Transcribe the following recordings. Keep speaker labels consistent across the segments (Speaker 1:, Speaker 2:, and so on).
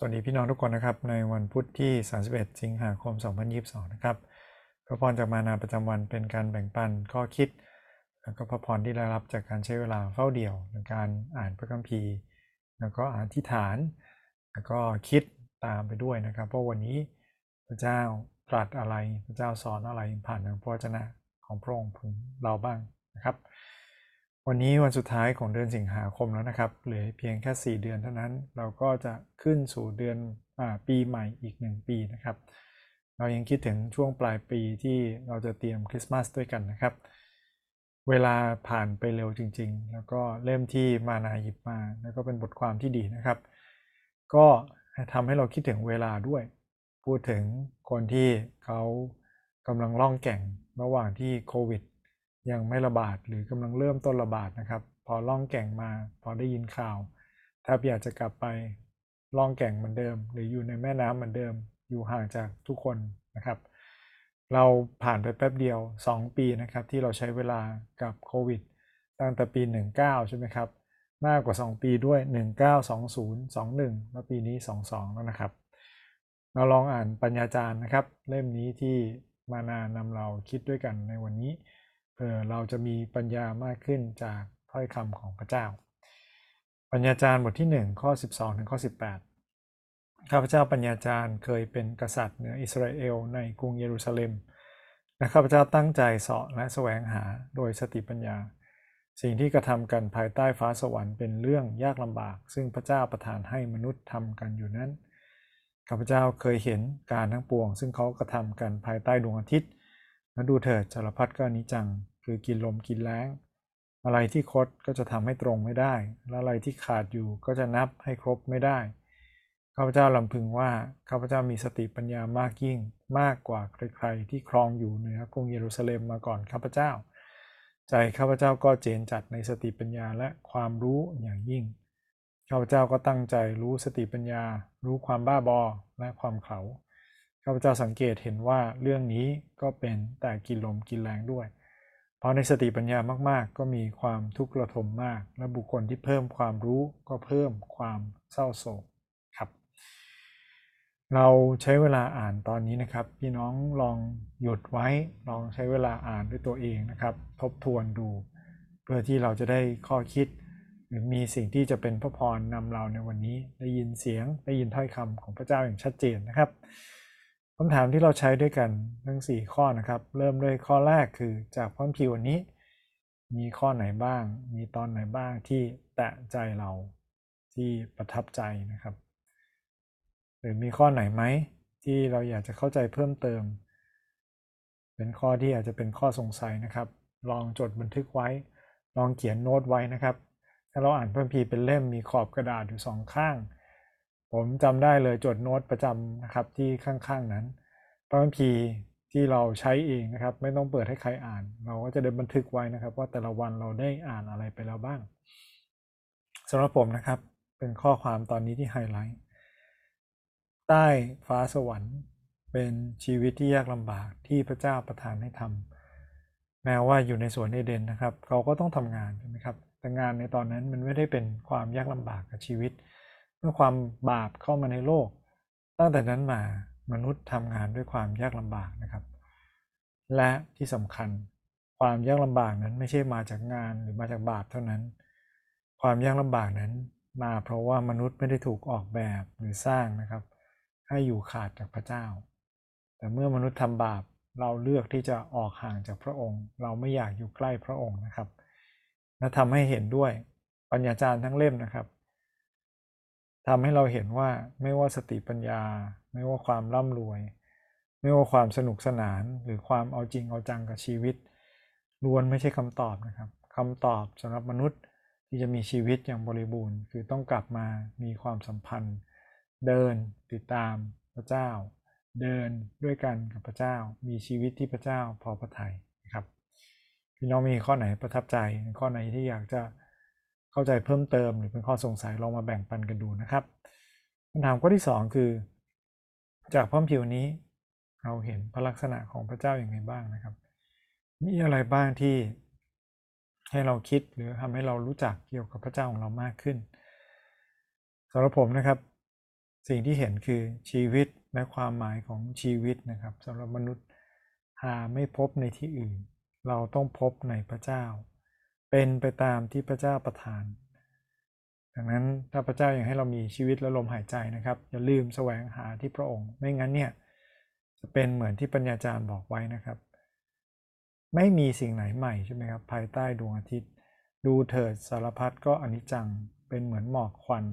Speaker 1: สวัสดีพี่น้องทุกคนนะครับ ในวันพุธที่ 31 สิงหาคม 2022 นะครับพระพรจากมานาประจำวันเป็นการแบ่งปันข้อคิด แล้วก็พระพรที่ได้รับจากการใช้เวลาเฝ้าเดี่ยวในการอ่านพระคัมภีร์ แล้วก็อธิษฐาน แล้วก็คิดตามไปด้วยนะครับเพราะวันนี้พระเจ้าตรัสอะไรพระเจ้าสอนอะไรผ่านทางพระวจนะของพระองค์เราบ้างนะครับ วันนี้วันสุดท้ายของเดือนสิงหาคมแล้วนะครับ เหลือเพียงแค่ 4 เดือนเท่านั้น เราก็จะขึ้นสู่เดือนอปีใหม่อีก 1 ปีนะครับ เรายังคิดถึงช่วงปลายปีที่เราจะเตรียมคริสต์มาสด้วยกันนะครับ เวลาผ่านไปเร็วจริง ๆ แล้วก็เล่มที่มานาหยิบมา แล้วก็เป็นบทความที่ดีนะครับ ก็ทำให้เราคิดถึงเวลาด้วย พูดถึงคนที่เขากำลังล่องแก่งระหว่างที่โควิด ยังไม่ระบาดหรือกำลังเริ่มต้นระบาดนะครับ พอล่องแก่งมา พอได้ยินข่าว ถ้าอยากจะกลับไปล่องแก่งเหมือนเดิม หรืออยู่ในแม่น้ำเหมือนเดิม อยู่ห่างจากทุกคนนะครับ เราผ่านไปแป๊บเดียว 2 ปีนะครับ ที่เราใช้เวลากับโควิดตั้งแต่ปี 19 ใช่ไหมครับ มากกว่า 2 ปีด้วย 1920 21 แล้วปีนี้ 22 แล้วนะครับ เราลองอ่านปัญญาจารย์นะครับ เล่มนี้ที่มานานำเราคิดด้วยกันในวันนี้ เราจะมีปัญญามากขึ้นจากถ้อยคำของพระเจ้า ปัญญาจารย์บทที่ 1 ข้อ 12 ถึงข้อ 18 ข้าพเจ้าปัญญาจารย์เคยเป็นกษัตริย์เหนืออิสราเอลในกรุงเยรูซาเล็มและข้าพเจ้าตั้งใจเสาะและแสวงหาโดยสติปัญญา สิ่งที่กระทำกันภายใต้ฟ้าสวรรค์เป็นเรื่องยากลำบาก ซึ่งพระเจ้าประทานให้มนุษย์ทำกันอยู่นั้นข้าพเจ้าเคยเห็นการทั้งปวง ซึ่งเขากระทำกันภายใต้ดวงอาทิตย์ และดูเถิดจารพัดก็นิจัง คือกินลมกินแล้งอะไรที่คดก็จะทำให้ตรงไม่ได้ และอะไรที่ขาดอยู่ก็จะนับให้ครบไม่ได้ข้าพเจ้าลำพึงว่าข้าพเจ้ามีสติปัญญามากยิ่ง มากกว่าใครๆที่ครองอยู่เหนือกรุงเยรูซาเล็มมาก่อนข้าพเจ้า ใจข้าพเจ้าก็เจนจัดในสติปัญญาและความรู้อย่างยิ่งข้าพเจ้าก็ตั้งใจรู้สติปัญญา รู้ความบ้าบอและความเขา ข้าพเจ้าสังเกตเห็นว่าเรื่องนี้ก็เป็นแต่กินลมกินแรงด้วย เพราะในสติปัญญามากๆ ก็มีความทุกข์ระทมมาก และบุคคลที่เพิ่มความรู้ก็เพิ่มความเศร้าโศกครับ เราใช้เวลาอ่านตอนนี้นะครับ พี่น้องลองหยุดไว้ ลองใช้เวลาอ่านด้วยตัวเองนะครับ ทบทวนดู เพื่อที่เราจะได้ข้อคิด หรือมีสิ่งที่จะเป็นพระพรนำเราในวันนี้ ได้ยินเสียง ได้ยินถ้อยคำของพระเจ้าอย่างชัดเจนนะครับ คำถามที่เราใช้ด้วยกันทั้ง 4 ข้อนะครับ เริ่มด้วยข้อแรกคือจากพระคัมภีร์วันนี้ มีข้อไหนบ้าง มีตอนไหนบ้างที่แตะใจเราที่ประทับใจนะครับ หรือมีข้อไหนไหมที่เราอยากจะเข้าใจเพิ่มเติม เป็นข้อที่อาจจะเป็นข้อสงสัยนะครับ ลองจดบันทึกไว้ ลองเขียนโน้ตไว้นะครับ ถ้าเราอ่านพระคัมภีเป็นเล่มมีขอบกระดาษอยู่สองข้าง ผมจำได้เลยจดโน้ตประจำนะครับที่ข้างๆนั้นพระคัมภีร์ที่เราใช้เองนะครับ ไม่ต้องเปิดให้ใครอ่าน เราก็จะได้บันทึกไว้นะครับ ว่าแต่ละวันเราได้อ่านอะไรไปแล้วบ้างสำหรับผมนะครับเป็นข้อความตอนนี้ที่ไฮไลท์ใต้ฟ้าสวรรค์เป็นชีวิตที่ยากลำบากที่พระเจ้าประทานให้ทำแม้ว่าอยู่ในสวนเอเดนนะครับ เขาก็ต้องทำงานใช่ไหมครับแต่งานในตอนนั้นมันไม่ได้เป็นความยากลำบากกับชีวิต เมื่อความบาปเข้ามาในโลก ตั้งแต่นั้นมามนุษย์ทำงานด้วยความยากลำบากนะครับ และที่สำคัญความยากลำบากนั้นไม่ใช่มาจากงานหรือมาจากบาปเท่านั้น ความยากลำบากนั้นมาเพราะว่ามนุษย์ไม่ได้ถูกออกแบบหรือสร้างนะครับ ให้อยู่ขาดจากพระเจ้า แต่เมื่อมนุษย์ทำบาปเราเลือกที่จะออกห่างจากพระองค์ เราไม่อยากอยู่ใกล้พระองค์นะครับและทำให้เห็นด้วยปัญญาจารย์ทั้งเล่มนะครับ ทำให้เราเห็นว่าไม่ว่าสติปัญญา ไม่ว่าความร่ำรวย ไม่ว่าความสนุกสนานหรือความเอาจริงเอาจังกับชีวิตล้วนไม่ใช่คำตอบนะครับคำตอบสำหรับมนุษย์ที่จะมีชีวิตอย่างบริบูรณ์ คือต้องกลับมามีความสัมพันธ์ เดินติดตามพระเจ้า เดินด้วยกันกับพระเจ้า มีชีวิตที่พระเจ้าพอพระทัยนะครับพี่น้องมีข้อไหนประทับใจข้อไหนที่อยากจะ เข้าใจเพิ่มเติมหรือเป็นข้อสงสัยลองมาแบ่งปันกันดูนะครับคำถามข้อที่ 2 คือ จากพระผิวนี้ เราเห็นพระลักษณะของพระเจ้าอย่างไรบ้างนะครับ มีอะไรบ้างที่ให้เราคิดหรือทำให้เรารู้จักเกี่ยวกับพระเจ้าของเรามากขึ้นสำหรับผมนะครับ สิ่งที่เห็นคือชีวิตและความหมายของชีวิตนะครับสำหรับมนุษย์หาไม่พบในที่อื่น เราต้องพบในพระเจ้า เป็นไปตามที่พระเจ้าประทาน ดังนั้นถ้าพระเจ้าอยากให้เรามีชีวิตและลมหายใจนะครับอย่าลืมแสวงหาที่พระองค์ ไม่งั้นเนี่ยจะเป็นเหมือนที่ปัญญาจารย์บอกไว้นะครับ ไม่มีสิ่งไหนใหม่ใช่ไหมครับภายใต้ดวงอาทิตย์ ดูเถิดสารพัดก็อนิจจังเป็นเหมือนหมอกควัน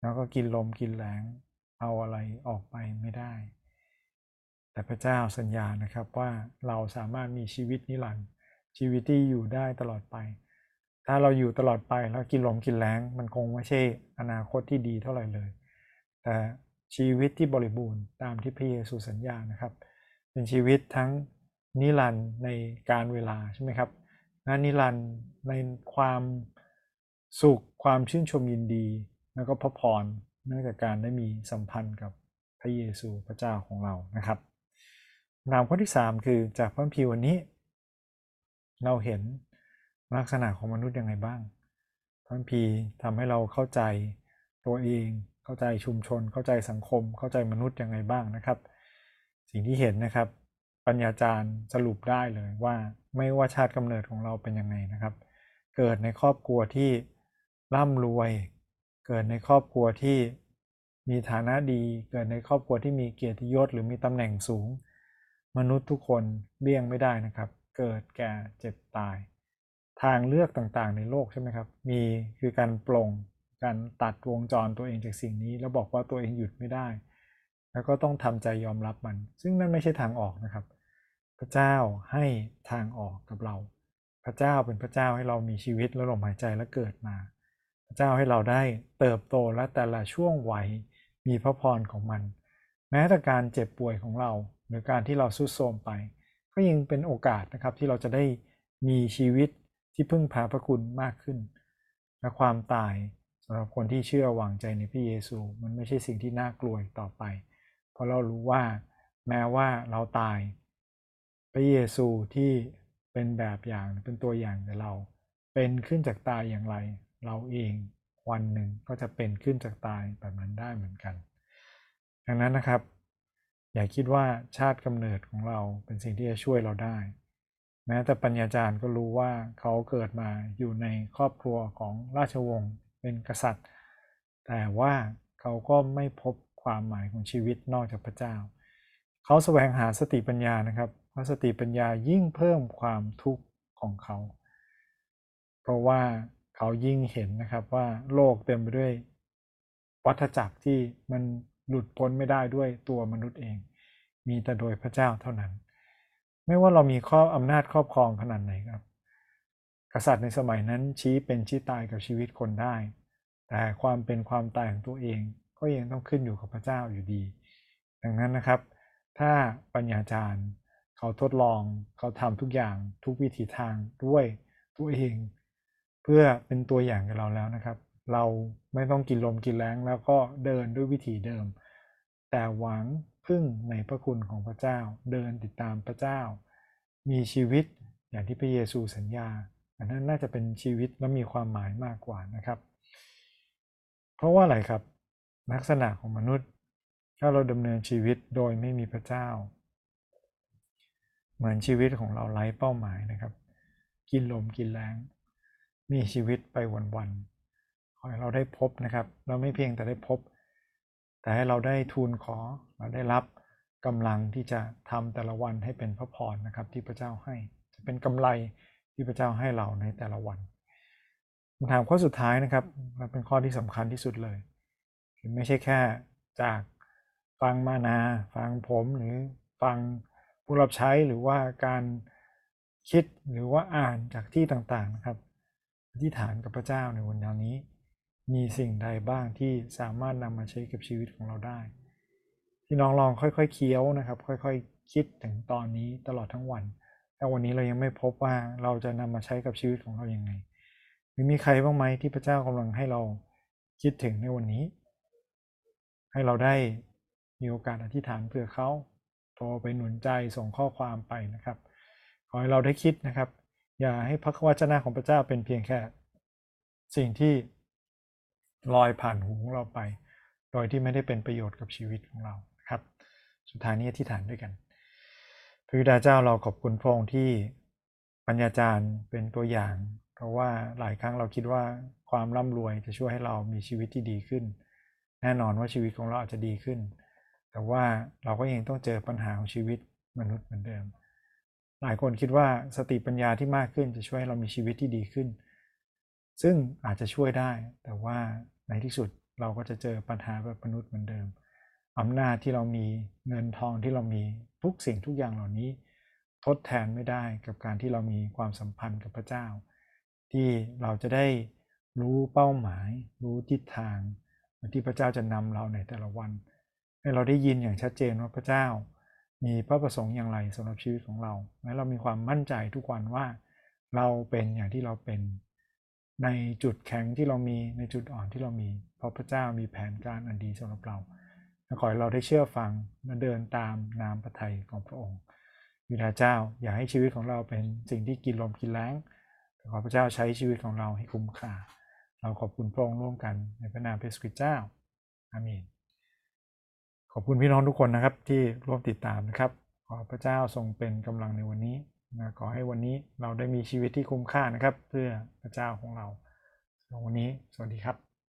Speaker 1: แล้วก็กินลมกินแรงเอาอะไรออกไปไม่ได้ แต่พระเจ้าสัญญานะครับว่าเราสามารถมีชีวิตนิรันดร์ ชีวิตที่อยู่ได้ตลอดไป ถ้าเราอยู่ตลอดไปแล้วกินลมกินแรงมันคงไม่ใช่อนาคตที่ดีเท่าไหร่เลย แต่ชีวิตที่บริบูรณ์ตามที่พระเยซูสัญญานะครับ เป็นชีวิตทั้งนิรันดร์ในการเวลาใช่ไหมครับและนิรันดร์ในความสุขความชื่นชมยินดี แล้วก็พระพรเนื่องจากการได้มีสัมพันธ์กับพระเยซูพระเจ้าของเรานะครับนามข้อที่ 3 คือจากพระพิวันนี้ เราเห็นลักษณะของมนุษย์ยังไงบ้างพระพีทำให้เราเข้าใจตัวเอง เข้าใจชุมชน เข้าใจสังคม เข้าใจมนุษย์ยังไงบ้างนะครับ สิ่งที่เห็นนะครับ ปัญญาจารย์สรุปได้เลยว่าไม่ว่าชาติกำเนิดของเราเป็นยังไงนะครับ เกิดในครอบครัวที่ร่ำรวย เกิดในครอบครัวที่มีฐานะดี เกิดในครอบครัวที่มีเกียรติยศหรือมีตำแหน่งสูง มนุษย์ทุกคนเลี่ยงไม่ได้นะครับ เกิดแก่เจ็บตาย ทางเลือกต่างๆ ในโลกใช่ไหมครับ มีคือการปลงการตัดวงจรตัวเองจากสิ่งนี้ แล้วบอกว่าตัวเองหยุดไม่ได้ แล้วก็ต้องทำใจยอมรับมัน ซึ่งนั่นไม่ใช่ทางออกนะครับ พระเจ้าให้ทางออกกับเรา พระเจ้าเป็นพระเจ้าให้เรามีชีวิตและลมหายใจและเกิดมา พระเจ้าให้เราได้เติบโตและแต่ละช่วงวัยมีพระพรของมัน แม้แต่การเจ็บป่วยของเรา หรือการที่เราสุดโทรมไป ก็ยังเป็นโอกาสนะครับที่เราจะได้มีชีวิตที่พึ่งพาพระคุณมากขึ้น และความตายสำหรับคนที่เชื่อวางใจในพระเยซู มันไม่ใช่สิ่งที่น่ากลัวต่อไป เพราะเรารู้ว่าแม้ว่าเราตาย พระเยซูที่เป็นแบบอย่างเป็นตัวอย่างแก่เรา เป็นขึ้นจากตายอย่างไร เราเองวันหนึ่งก็จะเป็นขึ้นจากตายแบบนั้นได้เหมือนกัน ดังนั้นนะครับ อย่าคิดว่าชาติกำเนิดของเราเป็นสิ่งที่จะช่วยเราได้ แม้แต่ปัญญาจารย์ก็รู้ว่าเขาเกิดมาอยู่ในครอบครัวของราชวงศ์เป็นกษัตริย์ แต่ว่าเขาก็ไม่พบความหมายของชีวิตนอกจากพระเจ้า เขาแสวงหาสติปัญญานะครับเพราะสติปัญญายิ่งเพิ่มความทุกข์ของเขา เพราะว่าเขายิ่งเห็นนะครับว่าโลกเต็มไปด้วยวัฏจักรที่มัน หลุดพ้นไม่ได้ด้วยตัวมนุษย์เอง มีแต่โดยพระเจ้าเท่านั้น ไม่ว่าเรามีข้อบอำนาจครอบครองขนาดไหนครับ กษัตริย์ในสมัยนั้นชี้เป็นชี้ตายกับชีวิตคนได้ แต่ความเป็นความตายของตัวเอง ก็ยังต้องขึ้นอยู่กับพระเจ้าอยู่ดี ดังนั้นนะครับ ถ้าปัญญาจารย์เขาทดลองเขาทำทุกอย่างทุกวิถีทางด้วยตัวเอง เพื่อเป็นตัวอย่างกับเราแล้วนะครับ เราไม่ต้องกินลมกินแรงแล้วก็เดินด้วยวิถีเดิม แต่หวังพึ่งในพระคุณของพระเจ้า เดินติดตามพระเจ้า มีชีวิตอย่างที่พระเยซูสัญญา อันนั้นน่าจะเป็นชีวิตและมีความหมายมากกว่านะครับ เพราะว่าอะไรครับ ลักษณะของมนุษย์ ถ้าเราดำเนินชีวิตโดยไม่มีพระเจ้า เหมือนชีวิตของเราไร้เป้าหมายนะครับ กินลมกินแรงมีชีวิตไปวันๆขอให้เราได้พบนะครับ เราไม่เพียงแต่ได้พบ แต่ให้เราได้ทูลขอเราได้รับกำลังที่จะทำแต่ละวันให้เป็นพระพรนะครับที่พระเจ้าให้ จะเป็นกำไรที่พระเจ้าให้เราในแต่ละวันคำถามข้อสุดท้ายนะครับและเป็นข้อที่สำคัญที่สุดเลยไม่ใช่แค่จากฟังมานา ฟังผมหรือฟังผู้รับใช้หรือว่าการคิดหรือว่าอ่านจากที่ต่างๆนะครับอธิษฐานกับพระเจ้าในวันนี้ มีสิ่งใดบ้างที่สามารถนำมาใช้กับชีวิตของเราได้ที่น้องลองค่อยๆเคี้ยวนะครับ ค่อยๆคิดถึงตอนนี้ตลอดทั้งวันแต่วันนี้เรายังไม่พบว่าเราจะนำมาใช้กับชีวิตของเราอย่างไงหรือมีใครบ้างไหมที่พระเจ้ากำลังให้เราคิดถึงในวันนี้ ให้เราได้มีโอกาสอธิษฐานเพื่อเขาโทรไปหนุนใจส่งข้อความไปนะครับ ขอให้เราได้คิดนะครับ อย่าให้พระวจนะของพระเจ้าเป็นเพียงแค่ สิ่งที่ ลอยผ่านหูของเราไป โดยที่ไม่ได้เป็นประโยชน์กับชีวิตของเราครับ สุดท้ายนี้อธิษฐานด้วยกันพระบิดาเจ้าเราขอบคุณพระองค์ที่ปัญญาจารย์เป็นตัวอย่าง เพราะว่าหลายครั้งเราคิดว่าความร่ำรวยจะช่วยให้เรามีชีวิตที่ดีขึ้น แน่นอนว่าชีวิตของเราอาจจะดีขึ้น แต่ว่าเราก็ยังต้องเจอปัญหาของชีวิตมนุษย์เหมือนเดิม หลายคนคิดว่าสติปัญญาที่มากขึ้นจะช่วยให้เรามีชีวิตที่ดีขึ้น ซึ่งอาจจะช่วยได้ แต่ว่า ในที่สุดเราก็จะเจอปัญหาแบบมนุษย์เหมือนเดิมอำนาจที่เรามีเงินทองที่เรามีทุกสิ่งทุกอย่างเหล่านี้ ทดแทนไม่ได้กับการที่เรามีความสัมพันธ์กับพระเจ้า ที่เราจะได้รู้เป้าหมาย รู้ทิศทางที่พระเจ้าจะนำเราในแต่ละวัน ให้เราได้ยินอย่างชัดเจนว่าพระเจ้า มีพระประสงค์อย่างไรสำหรับชีวิตของเรา และเรามีความมั่นใจทุกวันว่า เราเป็นอย่างที่เราเป็น ในจุดแข็งที่เรามีในจุดอ่อนที่เรามี เพราะพระเจ้ามีแผนการอันดีสำหรับเราขอให้เราได้เชื่อฟังและเดินตามน้ำพระทัยของพระองค์วินาเจ้าอย่าให้ชีวิตของเราเป็นสิ่งที่กินลมกินแล้งขอพระเจ้าใช้ชีวิตของเราให้คุ้มค่า เราขอบคุณพระองค์ร่วมกันในพระนามพระสุริเจ้าอาเมนขอบคุณพี่น้องทุกคนนะครับที่ร่วมติดตามนะครับ ขอพระเจ้าทรงเป็นกำลังในวันนี้ นะขอให้วันนี้เราได้มีชีวิตที่คุ้มค่านะครับ เพื่อพระเจ้าของเราวันนี้สวัสดีครับ